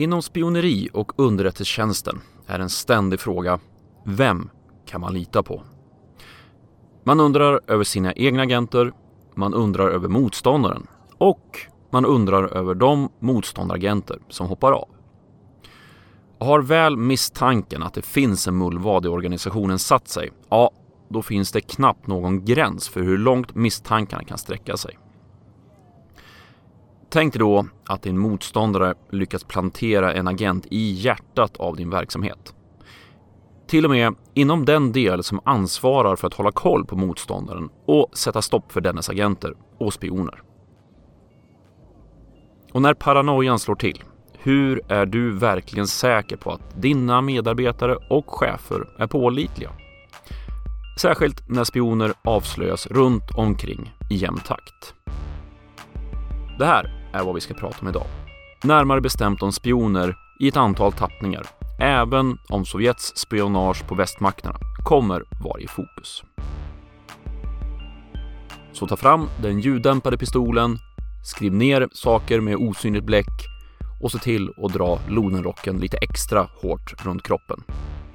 Inom spioneri och underrättelsetjänsten är en ständig fråga vem kan man lita på? Man undrar över sina egna agenter, man undrar över motståndaren och man undrar över de motståndaragenter som hoppar av. Har väl misstanken att det finns en mullvad i organisationen satt sig, ja, då finns det knappt någon gräns för hur långt misstankarna kan sträcka sig. Tänk dig då att din motståndare lyckas plantera en agent i hjärtat av din verksamhet. Till och med inom den del som ansvarar för att hålla koll på motståndaren och sätta stopp för dennes agenter och spioner. Och när paranoian slår till, hur är du verkligen säker på att dina medarbetare och chefer är pålitliga? Särskilt när spioner avslöjas runt omkring i jämn takt. Det här är vad vi ska prata om idag. Närmare bestämt om spioner i ett antal tappningar, även om Sovjets spionage på västmakterna kommer vara i fokus. Så ta fram den ljuddämpade pistolen, skriv ner saker med osynligt bläck och se till att dra lodenrocken lite extra hårt runt kroppen.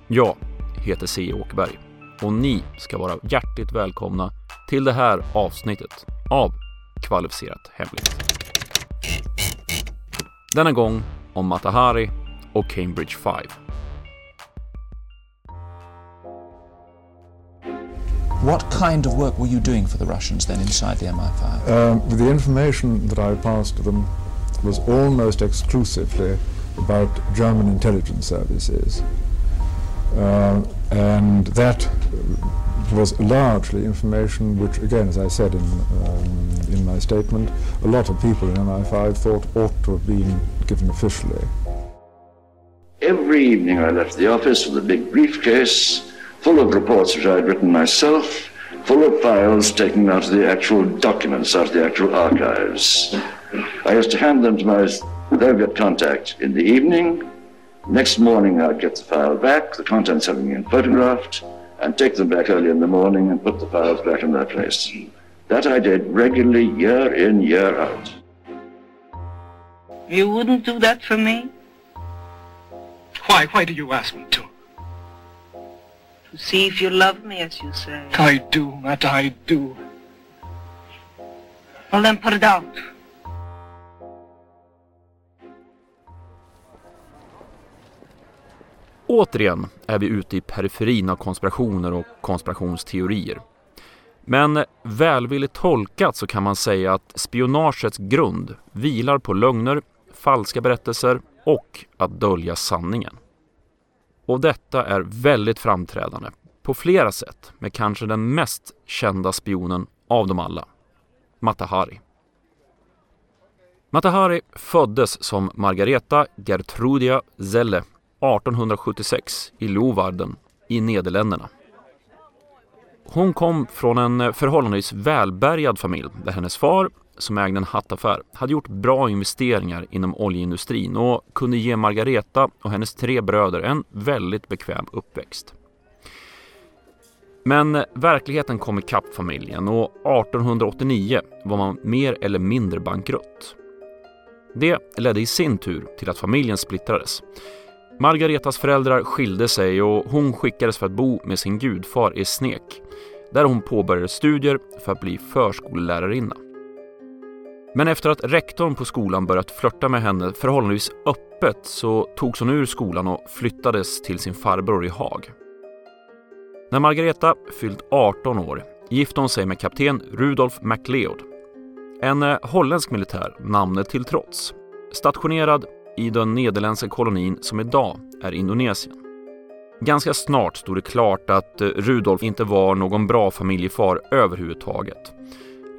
Jag heter C. Åkerberg och ni ska vara hjärtligt välkomna till det här avsnittet av Kvalificerat Hemligt. Denna gång om Matahari och Cambridge 5. What kind of work were you doing for the Russians then inside the MI5? Um, the information that I passed to them was almost exclusively about German intelligence services. Uh, and that was largely information which, again, as I said in, um, in my statement, a lot of people in MI5 thought ought to have been given officially. Every evening I left the office with a big briefcase full of reports which I had written myself, full of files taken out of the actual documents, out of the actual archives. I used to hand them to my Soviet contact in the evening. Next morning I'd get the file back, the contents having been photographed, and take them back early in the morning and put the files back in their place. That I did regularly, year in, year out. You wouldn't do that for me? Why? Why do you ask me to? To see if you love me, as you say. I do, Matt, I do. Well, then put it out. Återigen är vi ute i periferin av konspirationer och konspirationsteorier. Men välvilligt tolkat så kan man säga att spionagets grund vilar på lögner, falska berättelser och att dölja sanningen. Och detta är väldigt framträdande på flera sätt med kanske den mest kända spionen av dem alla, Matahari. Matahari föddes som Margareta Gertrudia Zelle 1876 i Leeuwarden i Nederländerna. Hon kom från en eh, förhållandevis välbärgad familj där hennes far, som ägde en hattaffär, hade gjort bra investeringar inom oljeindustrin och kunde ge Margareta och hennes tre bröder en väldigt bekväm uppväxt. Men eh, verkligheten kom ikapp familjen och 1889 var man mer eller mindre bankrutt. Det ledde i sin tur till att familjen splittrades. Margaretas föräldrar skilde sig och hon skickades för att bo med sin gudfar i Snek där hon påbörjade studier för att bli förskollärarinna. Men efter att rektorn på skolan börjat flörta med henne förhållandevis öppet så togs hon ur skolan och flyttades till sin farbror i Haag. När Margareta fyllt 18 år gifte hon sig med kapten Rudolf MacLeod. En eh, holländsk militär, namnet till trots, stationerad i den nederländska kolonin som idag är Indonesien. Ganska snart stod det klart att eh, Rudolf inte var någon bra familjefar överhuvudtaget.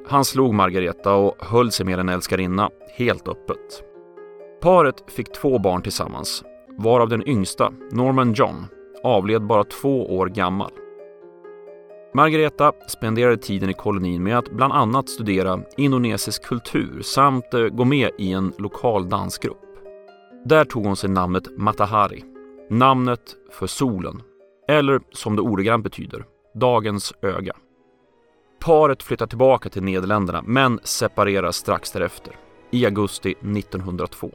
Han slog Margareta och höll sig med en älskarinna helt öppet. Paret fick två barn tillsammans, varav den yngsta, Norman John, avled bara två år gammal. Margareta spenderade tiden i kolonin med att bland annat studera indonesisk kultur samt eh, gå med i en lokal dansgrupp. Där tog hon sig namnet Matahari, namnet för solen, eller som det ordagrant betyder, dagens öga. Paret flyttar tillbaka till Nederländerna men separerar strax därefter, i augusti 1902.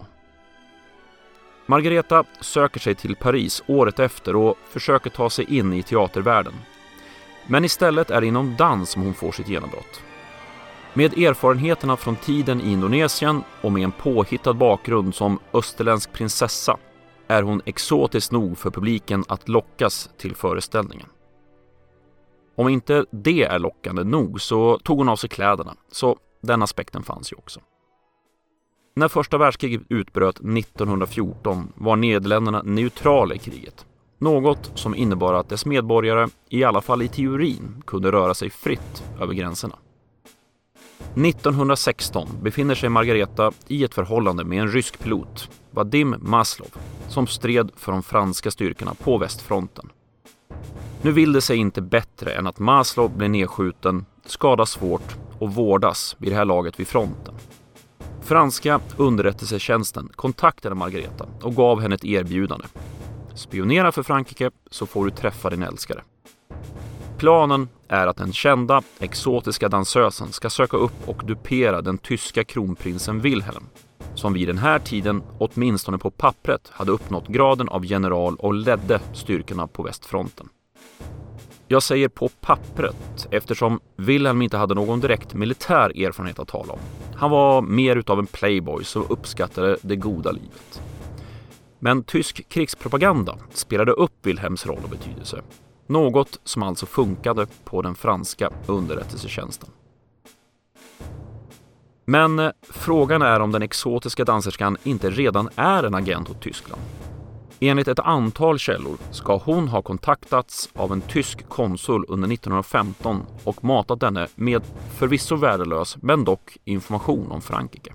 Margareta söker sig till Paris året efter och försöker ta sig in i teatervärlden. Men istället är det inom dans som hon får sitt genombrott. Med erfarenheterna från tiden i Indonesien och med en påhittad bakgrund som österländsk prinsessa är hon exotisk nog för publiken att lockas till föreställningen. Om inte det är lockande nog så tog hon av sig kläderna, så den aspekten fanns ju också. När första världskriget utbröt 1914 var Nederländerna neutrala i kriget. Något som innebar att dess medborgare, i alla fall i teorin, kunde röra sig fritt över gränserna. 1916 befinner sig Margareta i ett förhållande med en rysk pilot, Vadim Maslov, som stred för de franska styrkorna på västfronten. Nu vill det sig inte bättre än att Maslov blir nedskjuten, skadas svårt och vårdas vid det här laget vid fronten. Franska underrättelsetjänsten kontaktade Margareta och gav henne ett erbjudande. Spionera för Frankrike så får du träffa din älskare. Planen är att den kända exotiska dansösen ska söka upp och dupera den tyska kronprinsen Wilhelm som vid den här tiden, åtminstone på pappret, hade uppnått graden av general och ledde styrkorna på västfronten. Jag säger på pappret eftersom Wilhelm inte hade någon direkt militär erfarenhet att tala om. Han var mer utav en playboy som uppskattade det goda livet. Men tysk krigspropaganda spelade upp Wilhelms roll och betydelse. Något som alltså funkade på den franska underrättelsetjänsten. Men eh, frågan är om den exotiska danserskan inte redan är en agent åt Tyskland. Enligt ett antal källor ska hon ha kontaktats av en tysk konsul under 1915 och matat denne med förvisso värdelös men dock information om Frankrike.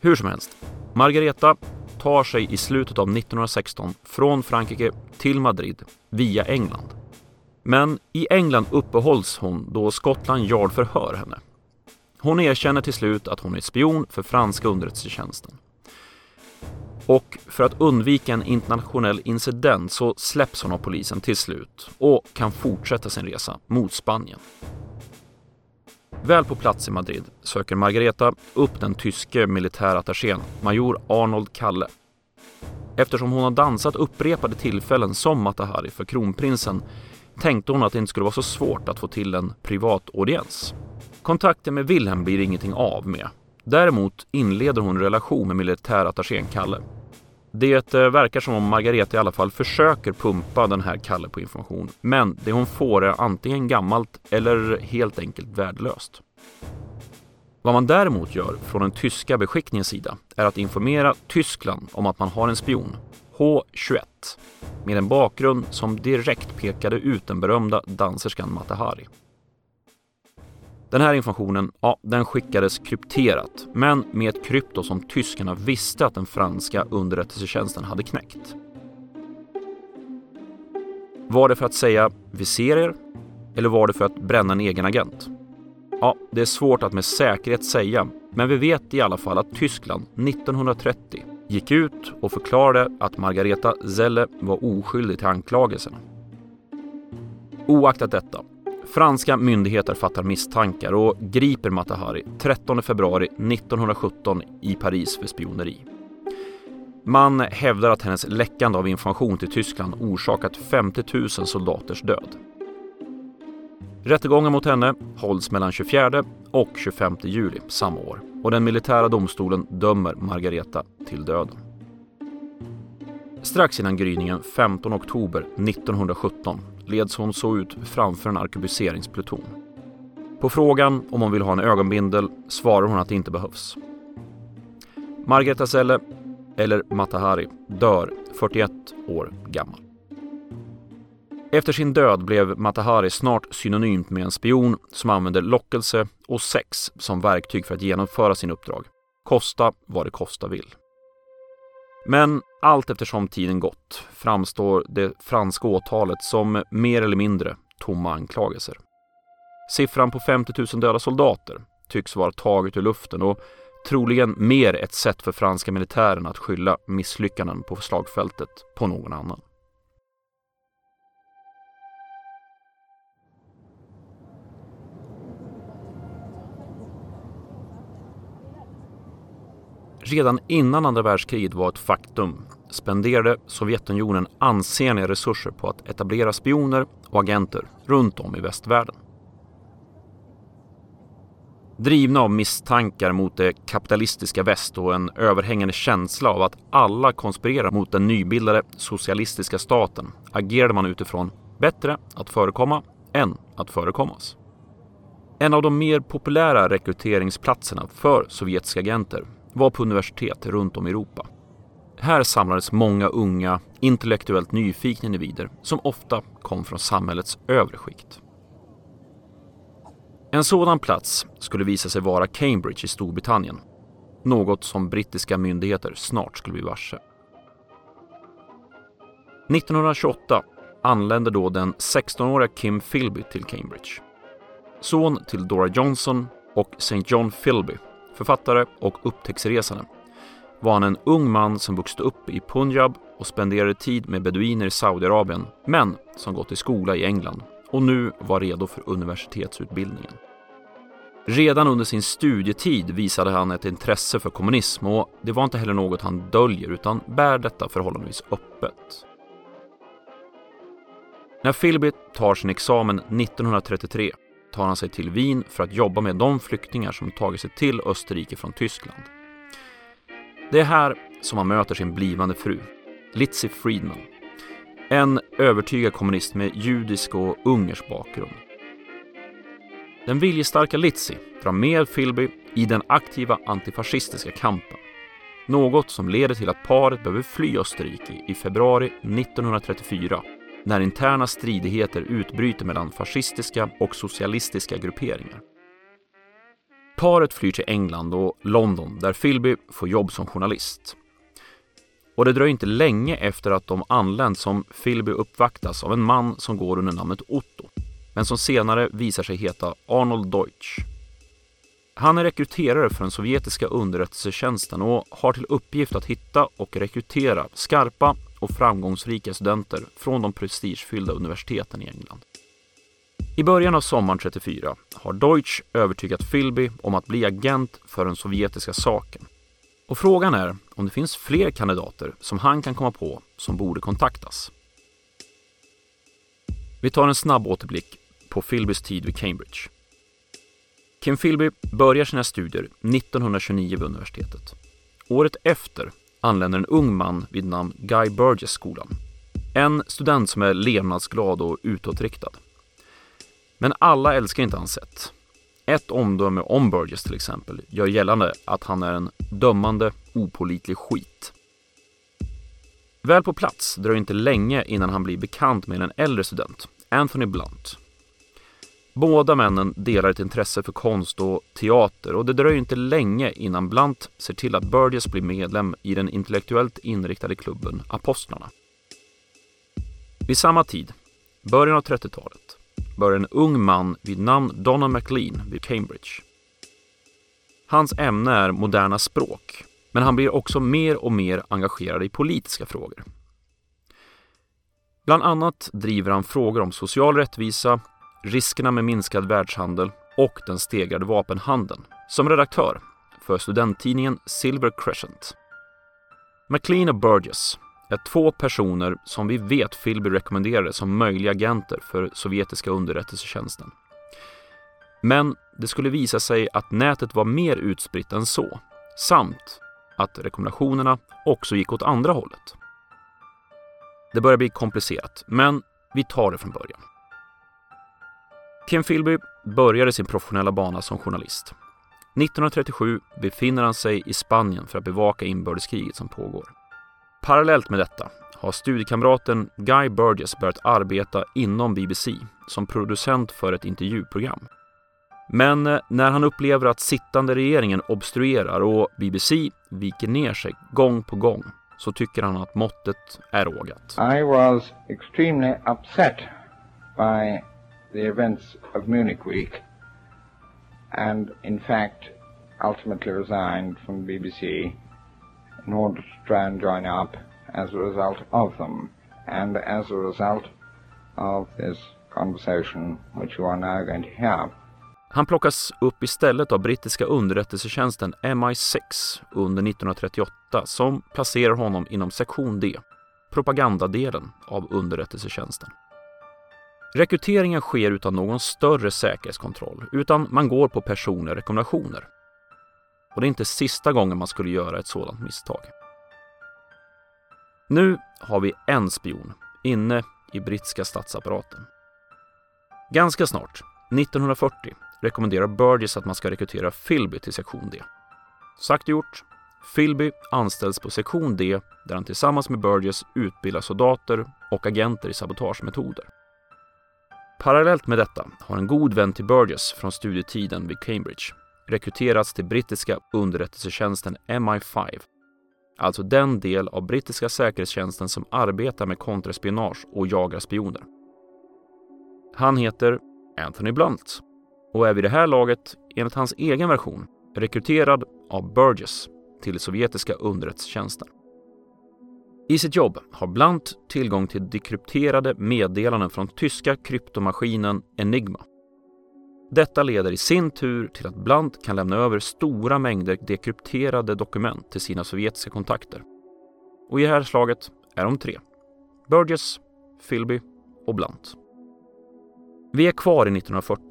Hur som helst, Margareta tar sig i slutet av 1916 från Frankrike till Madrid via England. Men i England uppehålls hon då Scotland Yard förhör henne. Hon erkänner till slut att hon är spion för franska underrättelsetjänsten. Och för att undvika en internationell incident så släpps hon av polisen till slut och kan fortsätta sin resa mot Spanien. Väl på plats i Madrid söker Margareta upp den tyske militärattachén, major Arnold Kalle. Eftersom hon har dansat upprepade tillfällen som Matahari för kronprinsen tänkte hon att det inte skulle vara så svårt att få till en privat audiens. Kontakten med Wilhelm blir ingenting av med. Däremot inleder hon en relation med militärattachén Kalle. Det eh, verkar som om Margareta i alla fall försöker pumpa den här Kalle på information, men det hon får är antingen gammalt eller helt enkelt värdelöst. Vad man däremot gör från den tyska beskickningens sida är att informera Tyskland om att man har en spion, H21, med en bakgrund som direkt pekade ut den berömda danserskan Matahari. Den här informationen, ja, den skickades krypterat, men med ett krypto som tyskarna visste att den franska underrättelsetjänsten hade knäckt. Var det för att säga “vi ser er” eller var det för att bränna en egen agent? Ja, det är svårt att med säkerhet säga, men vi vet i alla fall att Tyskland 1930 gick ut och förklarade att Margareta Zelle var oskyldig till anklagelserna. Oaktat detta Franska myndigheter fattar misstankar och griper Matahari 13 februari 1917 i Paris för spioneri. Man hävdar att hennes läckande av information till Tyskland orsakat 50 000 soldaters död. Rättegången mot henne hålls mellan 24 och 25 juli samma år och den militära domstolen dömer Margareta till döden. Strax innan gryningen 15 oktober 1917 leds hon så ut framför en arkebuseringspluton. På frågan om hon vill ha en ögonbindel svarar hon att det inte behövs. Margareta Selle, eller Matahari, dör 41 år gammal. Efter sin död blev Matahari snart synonymt med en spion som använde lockelse och sex som verktyg för att genomföra sin uppdrag. Kosta vad det kosta vill. Men allt eftersom tiden gått framstår det franska åtalet som mer eller mindre tomma anklagelser. Siffran på 50 000 döda soldater tycks vara taget ur luften och troligen mer ett sätt för franska militären att skylla misslyckanden på slagfältet på någon annan. Redan innan andra världskriget var ett faktum spenderade Sovjetunionen ansenliga resurser på att etablera spioner och agenter runt om i västvärlden. Drivna av misstankar mot det kapitalistiska väst och en överhängande känsla av att alla konspirerar mot den nybildade socialistiska staten agerade man utifrån bättre att förekomma än att förekommas. En av de mer populära rekryteringsplatserna för sovjetiska agenter var på universitet runt om i Europa. Här samlades många unga, intellektuellt nyfikna individer som ofta kom från samhällets övre skikt. En sådan plats skulle visa sig vara Cambridge i Storbritannien. Något som brittiska myndigheter snart skulle bli varse. 1928 anlände då den 16-åriga Kim Philby till Cambridge. Son till Dora Johnson och St. John Philby, författare och upptäcktsresande, var han en ung man som vuxit upp i Punjab och spenderade tid med beduiner i Saudiarabien, men som gått i skola i England och nu var redo för universitetsutbildningen. Redan under sin studietid visade han ett intresse för kommunism och det var inte heller något han döljer utan bär detta förhållandevis öppet. När Philby tar sin examen 1933 tar han sig till Wien för att jobba med de flyktingar som tagit sig till Österrike från Tyskland. Det är här som han möter sin blivande fru, Litzy Friedman. En övertygad kommunist med judisk och ungersk bakgrund. Den viljestarka Litzy drar med Philby i den aktiva antifascistiska kampen. Något som leder till att paret behöver fly Österrike i februari 1934 när interna stridigheter utbryter mellan fascistiska och socialistiska grupperingar. Paret flyr till England och London där Philby får jobb som journalist. Och det dröjer inte länge efter att de anlänt som Philby uppvaktas av en man som går under namnet Otto, men som senare visar sig heta Arnold Deutsch. Han är rekryterare för den sovjetiska underrättelsetjänsten och har till uppgift att hitta och rekrytera skarpa och framgångsrika studenter från de prestigefyllda universiteten i England. I början av sommaren 34 har Deutsch övertygat Philby om att bli agent för den sovjetiska saken. Och frågan är om det finns fler kandidater som han kan komma på som borde kontaktas. Vi tar en snabb återblick på Philbys tid vid Cambridge. Kim Philby börjar sina studier 1929 vid universitetet. Året efter anländer en ung man vid namn Guy Burgess-skolan. En student som är levnadsglad och utåtriktad. Men alla älskar inte hans sätt. Ett omdöme om Burgess till exempel gör gällande att han är en dömande, opolitlig skit. Väl på plats dröjer inte länge innan han blir bekant med en äldre student, Anthony Blunt. Båda männen delar ett intresse för konst och teater och det dröjer inte länge innan Blunt ser till att Burgess blir medlem i den intellektuellt inriktade klubben Apostlarna. Vid samma tid, början av 30-talet, börjar en ung man vid namn Donald MacLean vid Cambridge. Hans ämne är moderna språk, men han blir också mer och mer engagerad i politiska frågor. Bland annat driver han frågor om social rättvisa, riskerna med minskad världshandel och den stegrade vapenhandeln som redaktör för studenttidningen Silver Crescent. McLean och Burgess är två personer som vi vet Philby rekommenderade som möjliga agenter för sovjetiska underrättelsetjänsten. Men det skulle visa sig att nätet var mer utspritt än så, samt att rekommendationerna också gick åt andra hållet. Det börjar bli komplicerat, men vi tar det från början. Kim Philby började sin professionella bana som journalist. 1937 befinner han sig i Spanien för att bevaka inbördeskriget som pågår. Parallellt med detta har studiekamraten Guy Burgess börjat arbeta inom BBC som producent för ett intervjuprogram. Men eh, när han upplever att sittande regeringen obstruerar och BBC viker ner sig gång på gång så tycker han att måttet är rågat. I was extremely upset by the events of Munich Week and in fact ultimately resigned from BBC in order to try and join up as a result of them and as a result of this conversation which you are now going to hear. Han plockas upp istället av brittiska underrättelsetjänsten MI6 under 1938 som placerar honom inom sektion D, propagandadelen av underrättelsetjänsten. Rekryteringen sker utan någon större säkerhetskontroll, utan man går på personliga rekommendationer. Och det är inte sista gången man skulle göra ett sådant misstag. Nu har vi en spion inne i brittiska statsapparaten. Ganska snart, 1940, rekommenderar Burgess att man ska rekrytera Philby till sektion D. Sagt och gjort. Philby anställs på sektion D där han tillsammans med Burgess utbildar soldater och agenter i sabotagemetoder. Parallellt med detta har en god vän till Burgess från studietiden vid Cambridge rekryterats till brittiska underrättelsetjänsten MI5. Alltså den del av brittiska säkerhetstjänsten som arbetar med kontraspionage och jagar spioner. Han heter Anthony Blunt och är vid det här laget, enligt hans egen version, rekryterad av Burgess till sovjetiska underrättelsetjänsten. I sitt jobb har Blunt tillgång till dekrypterade meddelanden från tyska kryptomaskinen Enigma. Detta leder i sin tur till att Blunt kan lämna över stora mängder dekrypterade dokument till sina sovjetiska kontakter. Och i det här slaget är de tre. Burgess, Philby och Blunt. Vi är kvar i 1940.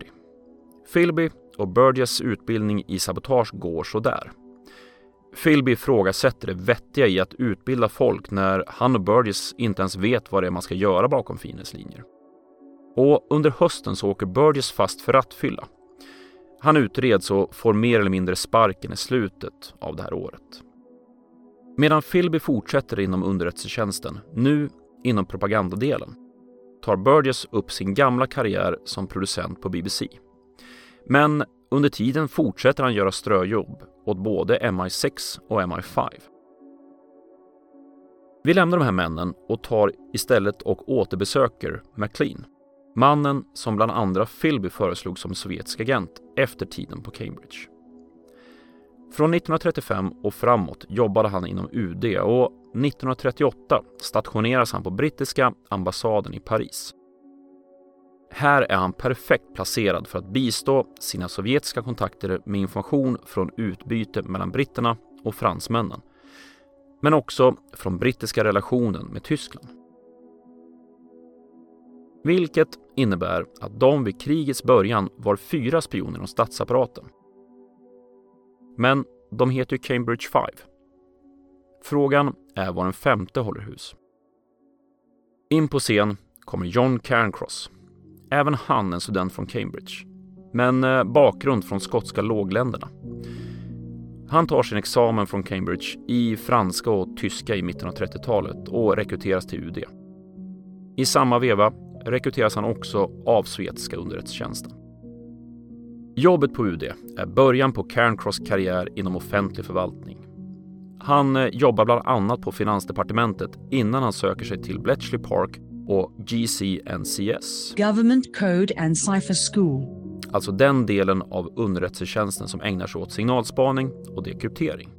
Philby och Burgess utbildning i sabotage går sådär. Philby ifrågasätter det vettiga i att utbilda folk när han och Burgess inte ens vet vad det är man ska göra bakom fiendens linjer. Och under hösten så åker Burgess fast för rattfylla. Han utreds och får mer eller mindre sparken i slutet av det här året. Medan Philby fortsätter inom underrättelsetjänsten, nu inom propagandadelen, tar Burgess upp sin gamla karriär som producent på BBC. Men under tiden fortsätter han göra ströjobb åt både MI6 och MI5. Vi lämnar de här männen och tar istället och återbesöker McLean. Mannen som bland andra Philby föreslog som sovjetisk agent efter tiden på Cambridge. Från 1935 och framåt jobbade han inom UD och 1938 stationeras han på brittiska ambassaden i Paris. Här är han perfekt placerad för att bistå sina sovjetiska kontakter med information från utbyte mellan britterna och fransmännen. Men också från brittiska relationen med Tyskland. Vilket innebär att de vid krigets början var fyra spioner inom statsapparaten. Men de heter ju Cambridge Five. Frågan är var den femte håller hus. In på scen kommer John Cairncross Även han en student från Cambridge, men eh, bakgrund från skotska lågländerna. Han tar sin examen från Cambridge i franska och tyska i mitten av 30-talet och rekryteras till UD. I samma veva rekryteras han också av sovjetiska underrättelsetjänsten. Jobbet på UD är början på Cairncross karriär inom offentlig förvaltning. Han eh, jobbar bland annat på Finansdepartementet innan han söker sig till Bletchley Park och GCNCS. Government Code and Cipher School. Alltså den delen av underrättelsetjänsten som ägnar sig åt signalspaning och dekryptering.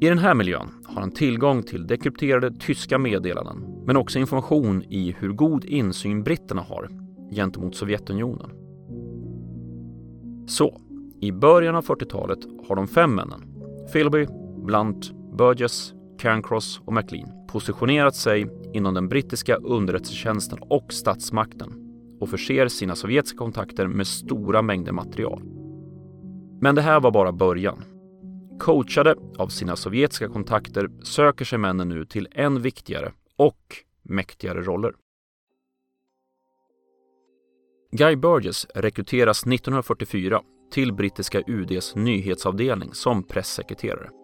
I den här miljön har han tillgång till dekrypterade tyska meddelanden men också information i hur god insyn britterna har gentemot Sovjetunionen. Så, i början av 40-talet har de fem männen, Philby, Blunt, Burgess, Cairncross och McLean positionerat sig inom den brittiska underrättelsetjänsten och statsmakten och förser sina sovjetiska kontakter med stora mängder material. Men det här var bara början. Coachade av sina sovjetiska kontakter söker sig männen nu till än viktigare och mäktigare roller. Guy Burgess rekryteras 1944 till brittiska UDs nyhetsavdelning som pressekreterare.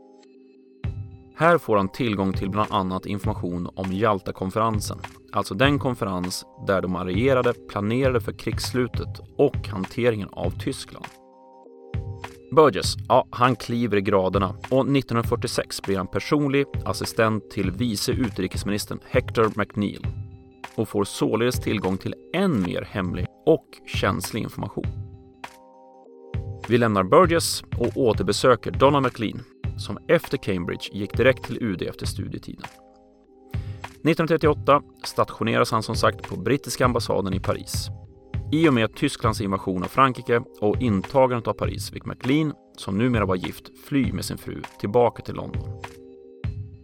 Här får han tillgång till bland annat information om Jalta-konferensen, alltså den konferens där de allierade planerade för krigsslutet och hanteringen av Tyskland. Burgess, ja, han kliver i graderna och 1946 blir han personlig assistent till vice utrikesministern Hector McNeil och får således tillgång till än mer hemlig och känslig information. Vi lämnar Burgess och återbesöker Donna McLean som efter Cambridge gick direkt till UD efter studietiden. 1938 stationeras han som sagt på brittiska ambassaden i Paris. I och med Tysklands invasion av Frankrike och intagandet av Paris fick MacLean, som numera var gift, fly med sin fru tillbaka till London.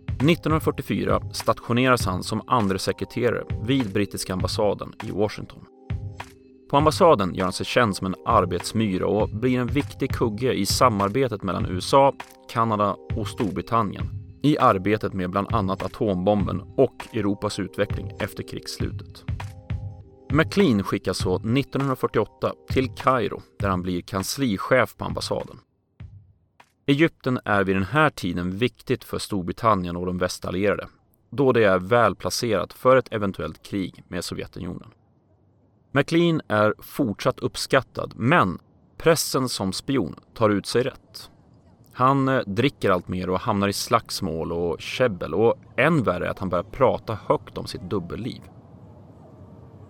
1944 stationeras han som andre sekreterare vid brittiska ambassaden i Washington. På ambassaden gör han sig känd som en arbetsmyra och blir en viktig kugge i samarbetet mellan USA, Kanada och Storbritannien i arbetet med bland annat atombomben och Europas utveckling efter krigsslutet. McLean skickas så 1948 till Kairo där han blir kanslichef på ambassaden. Egypten är vid den här tiden viktigt för Storbritannien och de västallierade då det är välplacerat för ett eventuellt krig med Sovjetunionen. McLean är fortsatt uppskattad men pressen som spion tar ut sig rätt. Han eh, dricker allt mer och hamnar i slagsmål och käbbel och än värre är att han börjar prata högt om sitt dubbelliv.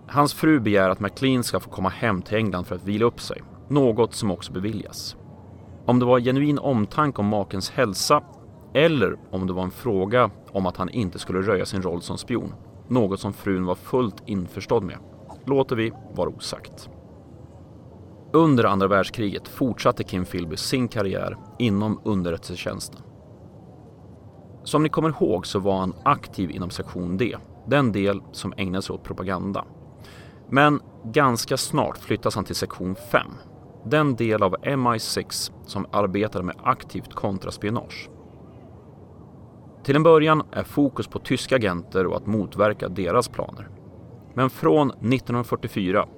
Hans fru begär att McLean ska få komma hem till England för att vila upp sig, något som också beviljas. Om det var genuin omtanke om makens hälsa eller om det var en fråga om att han inte skulle röja sin roll som spion, något som frun var fullt införstådd med, låter vi vara osagt. Under andra världskriget fortsatte Kim Philby sin karriär inom underrättelsetjänsten. Som ni kommer ihåg så var han aktiv inom sektion D, den del som ägnade sig åt propaganda. Men ganska snart flyttas han till sektion 5, den del av MI6 som arbetade med aktivt kontraspionage. Till en början är fokus på tyska agenter och att motverka deras planer. Men från 1944,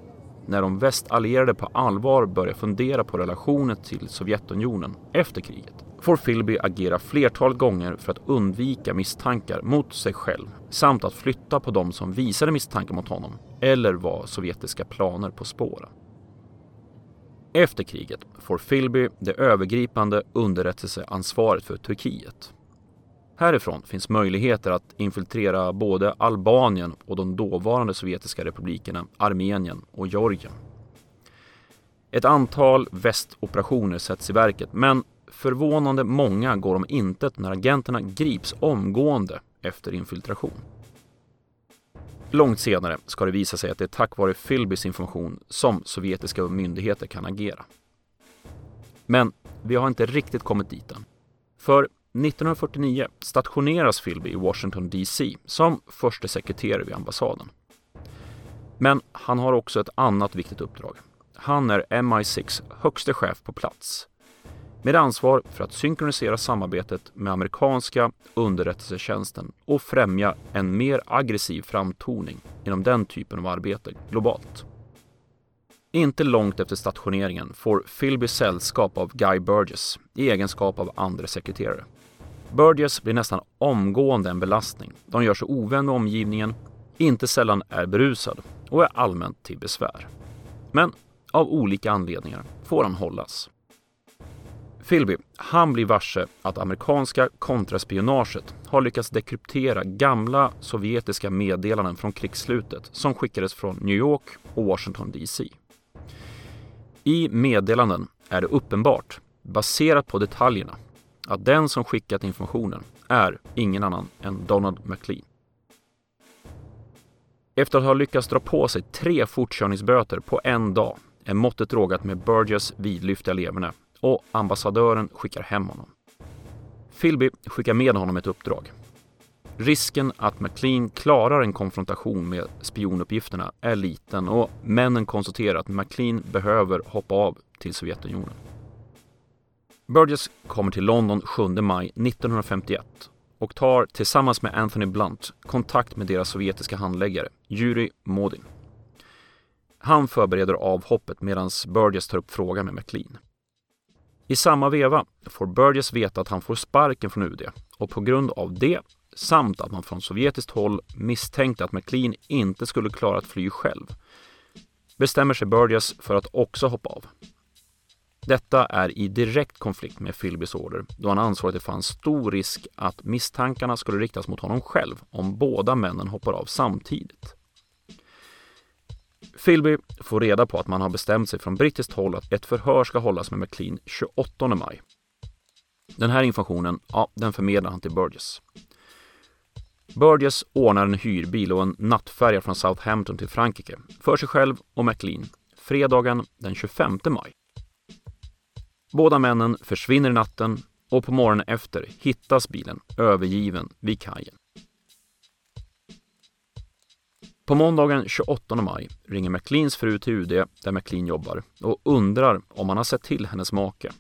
när de västallierade på allvar börjar fundera på relationen till Sovjetunionen efter kriget, får Philby agera flertal gånger för att undvika misstankar mot sig själv samt att flytta på de som visade misstankar mot honom eller var sovjetiska planer på spåren. Efter kriget får Philby det övergripande underrättelseansvaret för Turkiet. Härifrån finns möjligheter att infiltrera både Albanien och de dåvarande sovjetiska republikerna Armenien och Georgien. Ett antal västoperationer sätts i verket men förvånande många går om intet när agenterna grips omgående efter infiltration. Långt senare ska det visa sig att det är tack vare Philbys information som sovjetiska myndigheter kan agera. Men vi har inte riktigt kommit dit än. För 1949 stationeras Philby i Washington DC som förste sekreterare vid ambassaden. Men han har också ett annat viktigt uppdrag. Han är MI6 högste chef på plats med ansvar för att synkronisera samarbetet med amerikanska underrättelsetjänsten och främja en mer aggressiv framtoning inom den typen av arbete globalt. Inte långt efter stationeringen får Philby sällskap av Guy Burgess i egenskap av andre sekreterare. Burgess blir nästan omgående en belastning. De gör sig ovän med omgivningen, inte sällan är berusad och är allmänt till besvär. Men av olika anledningar får han hållas. Philby, han blir varse att amerikanska kontraspionaget har lyckats dekryptera gamla sovjetiska meddelanden från krigsslutet som skickades från New York och Washington DC. I meddelanden är det uppenbart, baserat på detaljerna, att den som skickat informationen är ingen annan än Donald McLean. Efter att ha lyckats dra på sig tre fortkörningsböter på en dag är måttet rågat med Burgess vidlyftiga leverne och ambassadören skickar hem honom. Philby skickar med honom ett uppdrag. Risken att McLean klarar en konfrontation med spionuppgifterna är liten och männen konstaterar att McLean behöver hoppa av till Sovjetunionen. Burgess kommer till London 7 maj 1951 och tar tillsammans med Anthony Blunt kontakt med deras sovjetiska handläggare, Yuri Modin. Han förbereder avhoppet medan Burgess tar upp frågan med McLean. I samma veva får Burgess veta att han får sparken från UD och på grund av det samt att man från sovjetiskt håll misstänkte att McLean inte skulle klara att fly själv bestämmer sig Burgess för att också hoppa av. Detta är i direkt konflikt med Philbys order då han ansåg att det fanns stor risk att misstankarna skulle riktas mot honom själv om båda männen hoppar av samtidigt. Philby får reda på att man har bestämt sig från brittiskt håll att ett förhör ska hållas med McLean 28 maj. Den här informationen, ja, den förmedlar han till Burgess. Burgess ordnar en hyrbil och en nattfärja från Southampton till Frankrike för sig själv och McLean fredagen den 25 maj. Båda männen försvinner i natten och på morgonen efter hittas bilen övergiven vid kajen. På måndagen 28 maj ringer McLeans fru till UD där McLean jobbar och undrar om han har sett till hennes make.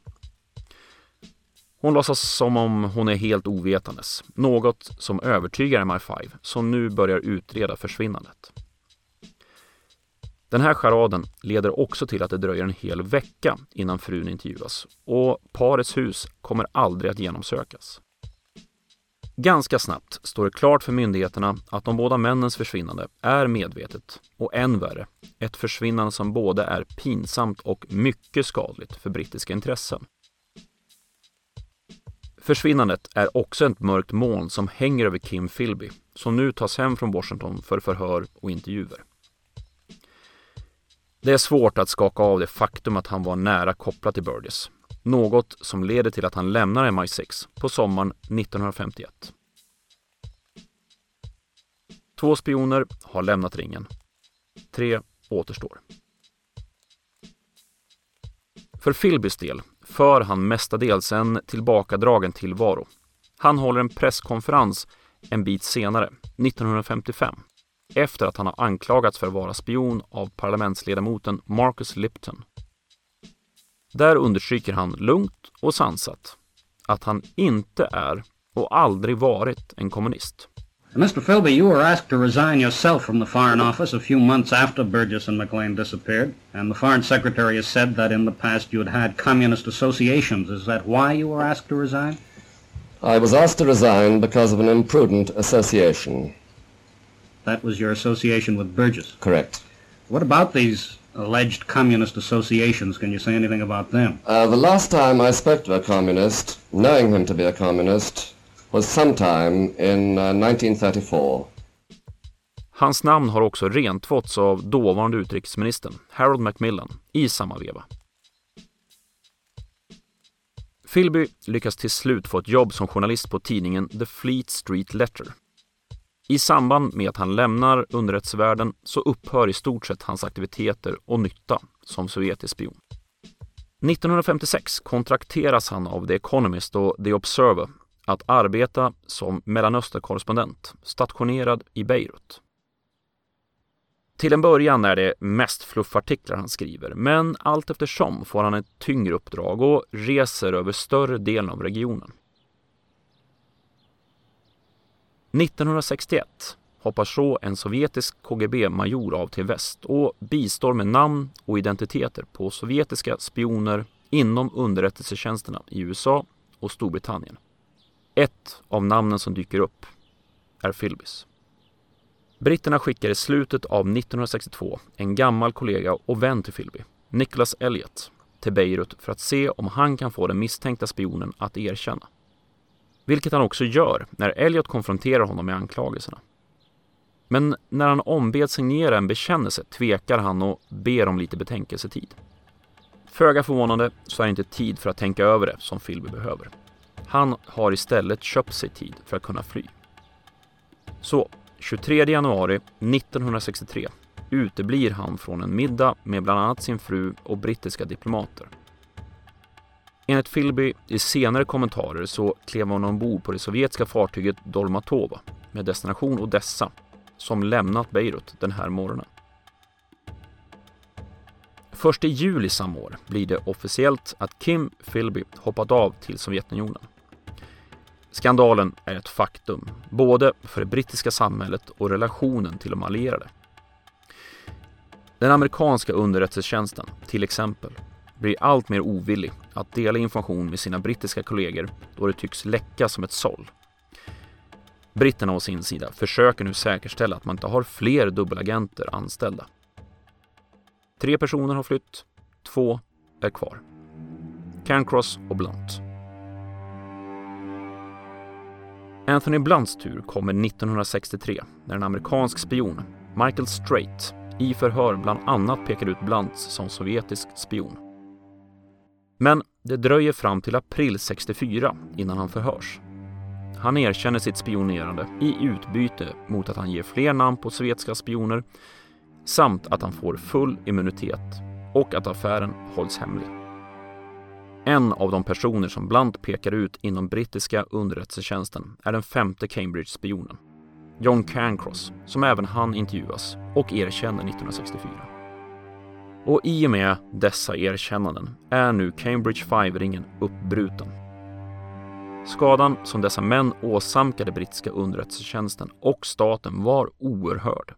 Hon låtsas som om hon är helt ovetandes, något som övertygar MI5 som nu börjar utreda försvinnandet. Den här charaden leder också till att det dröjer en hel vecka innan frun intervjuas och parets hus kommer aldrig att genomsökas. Ganska snabbt står det klart för myndigheterna att de båda männens försvinnande är medvetet och än värre, ett försvinnande som både är pinsamt och mycket skadligt för brittiska intressen. Försvinnandet är också ett mörkt moln som hänger över Kim Philby som nu tas hem från Washington för förhör och intervjuer. Det är svårt att skaka av det faktum att han var nära kopplad till Burgess. Något som leder till att han lämnar MI6 på sommaren 1951. Två spioner har lämnat ringen. Tre återstår. För Philbys del för han mestadels en tillbakadragen tillvaro. Han håller en presskonferens en bit senare, 1955, efter att han har anklagats för att vara spion av parlamentsledamoten Marcus Lipton. Där understryker han lugnt och sansat att han inte är och aldrig varit en kommunist. Mr. Philby, you were asked to resign yourself from the Foreign Office a few months after Burgess and McLean disappeared, and the Foreign Secretary has said that in the past you had had communist associations. Is that why you were asked to resign? I was asked to resign because of an imprudent association. That was your association with Burgess? Correct. What about these alleged communist associations? Can you say anything about them? Uh, the last time I spoke to a communist, knowing him to be a communist, was sometime in uh, 1934. Hans namn har också rentvåtts av dåvarande utrikesministern Harold Macmillan i samma veva. Philby lyckas till slut få ett jobb som journalist på tidningen The Fleet Street Letter. I samband med att han lämnar underrättelsevärlden så upphör i stort sett hans aktiviteter och nytta som sovjetisk spion. 1956 kontrakteras han av The Economist och The Observer att arbeta som Mellanösternkorrespondent stationerad i Beirut. Till en början är det mest fluffartiklar han skriver, men allt eftersom får han ett tyngre uppdrag och reser över större delen av regionen. 1961 hoppar så en sovjetisk KGB-major av till väst och bistår med namn och identiteter på sovjetiska spioner inom underrättelsetjänsterna i USA och Storbritannien. Ett av namnen som dyker upp är Philbys. Britterna skickar i slutet av 1962 en gammal kollega och vän till Philby, Nicholas Elliot, till Beirut för att se om han kan få den misstänkta spionen att erkänna. Vilket han också gör när Elliot konfronterar honom med anklagelserna. Men när han ombeds signera en bekännelse tvekar han och ber om lite betänkelsetid. Föga förvånande så är det inte tid för att tänka över det som Philby behöver. Han har istället köpt sig tid för att kunna fly. Så 23 januari 1963 uteblir han från en middag med bland annat sin fru och brittiska diplomater. Enligt Philby i senare kommentarer så klev han ombord på det sovjetiska fartyget Dolmatova med destination Odessa som lämnat Beirut den här morgonen. Först i juli samma år blir det officiellt att Kim Philby hoppat av till Sovjetunionen. Skandalen är ett faktum, både för det brittiska samhället och relationen till de allierade. Den amerikanska underrättelsetjänsten, till exempel, blir allt mer ovillig att dela information med sina brittiska kollegor då det tycks läcka som ett såll. Britterna å sin sida försöker nu säkerställa att man inte har fler dubbelagenter anställda. Tre personer har flytt, två är kvar. Cancross och Blunt. Anthony Blunts tur kommer 1963 när en amerikansk spion, Michael Strait, i förhör bland annat pekar ut Blunt som sovjetisk spion. Men det dröjer fram till april 64 innan han förhörs. Han erkänner sitt spionerande i utbyte mot att han ger fler namn på sovjetiska spioner samt att han får full immunitet och att affären hålls hemlig. En av de personer som Blunt pekar ut inom brittiska underrättelsetjänsten är den femte Cambridge-spionen, John Cancross, som även han intervjuas och erkänner 1964. Och i och med dessa erkännanden är nu Cambridge Five-ringen uppbruten. Skadan som dessa män åsamkade brittiska underrättelsetjänsten och staten var oerhörd.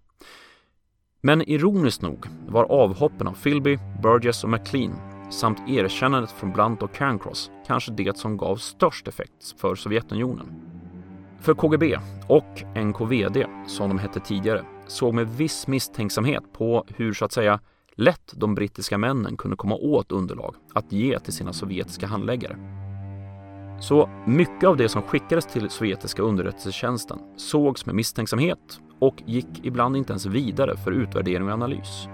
Men ironiskt nog var avhoppen av Philby, Burgess och McLean samt erkännandet från Blunt och Cancross kanske det som gav störst effekt för Sovjetunionen. För KGB och NKVD, som de hette tidigare, såg med viss misstänksamhet på hur så att säga lätt de brittiska männen kunde komma åt underlag att ge till sina sovjetiska handläggare. Så mycket av det som skickades till sovjetiska underrättelsetjänsten sågs med misstänksamhet och gick ibland inte ens vidare för utvärdering och analys.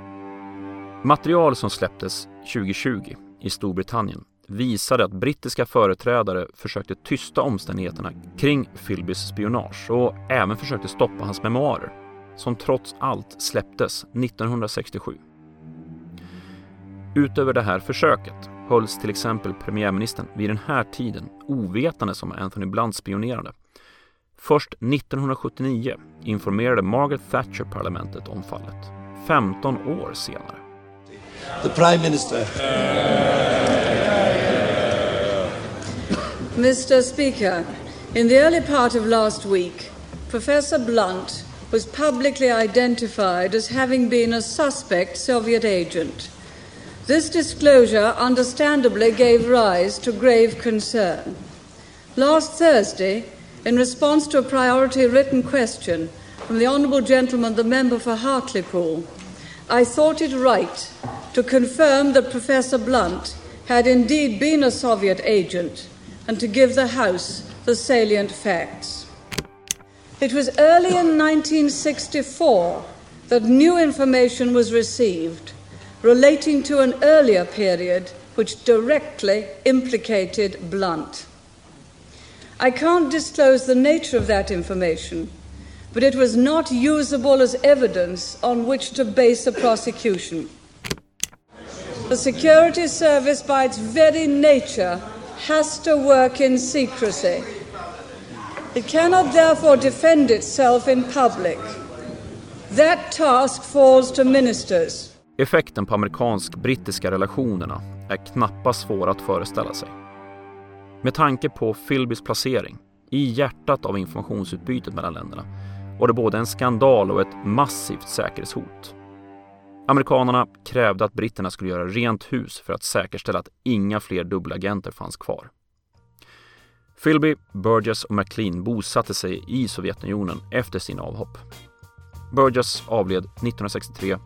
Material som släpptes 2020 i Storbritannien visade att brittiska företrädare försökte tysta omständigheterna kring Philbys spionage och även försökte stoppa hans memoarer, som trots allt släpptes 1967. Utöver det här försöket hölls till exempel premiärministern vid den här tiden ovetande som Anthony Blunt spionerade. Först 1979 informerade Margaret Thatcher parlamentet om fallet, 15 år senare. The Prime Minister. Mr. Speaker, in the early part of last week, Professor Blunt was publicly identified as having been a suspect Soviet agent. This disclosure understandably gave rise to grave concern. Last Thursday, in response to a priority written question from the Honourable Gentleman, the member for Hartlepool, I thought it right to confirm that Professor Blunt had indeed been a Soviet agent and to give the House the salient facts. It was early in 1964 that new information was received relating to an earlier period which directly implicated Blunt. I can't disclose the nature of that information, but it was not usable as evidence on which to base a prosecution. The security service, by its very nature, has to work in secrecy. It cannot therefore defend itself in public. That task falls to ministers. Effekten på amerikansk-brittiska relationerna är knappast svår att föreställa sig. Med tanke på Philbys placering i hjärtat av informationsutbytet mellan länderna var det både en skandal och ett massivt säkerhetshot. Amerikanerna krävde att britterna skulle göra rent hus för att säkerställa att inga fler dubbelagenter fanns kvar. Philby, Burgess och McLean bosatte sig i Sovjetunionen efter sina avhopp. Burgess avled 1963,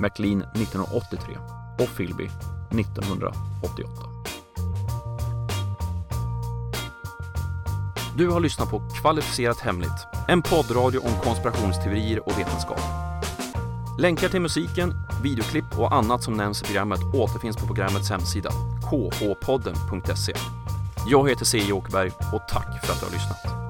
McLean 1983 och Philby 1988. Du har lyssnat på Kvalificerat Hemligt, en poddradio om konspirationsteorier och vetenskap. Länkar till musiken, videoklipp och annat som nämns i programmet återfinns på programmets hemsida, khpodden.se. Jag heter C. Åkerberg och tack för att du har lyssnat.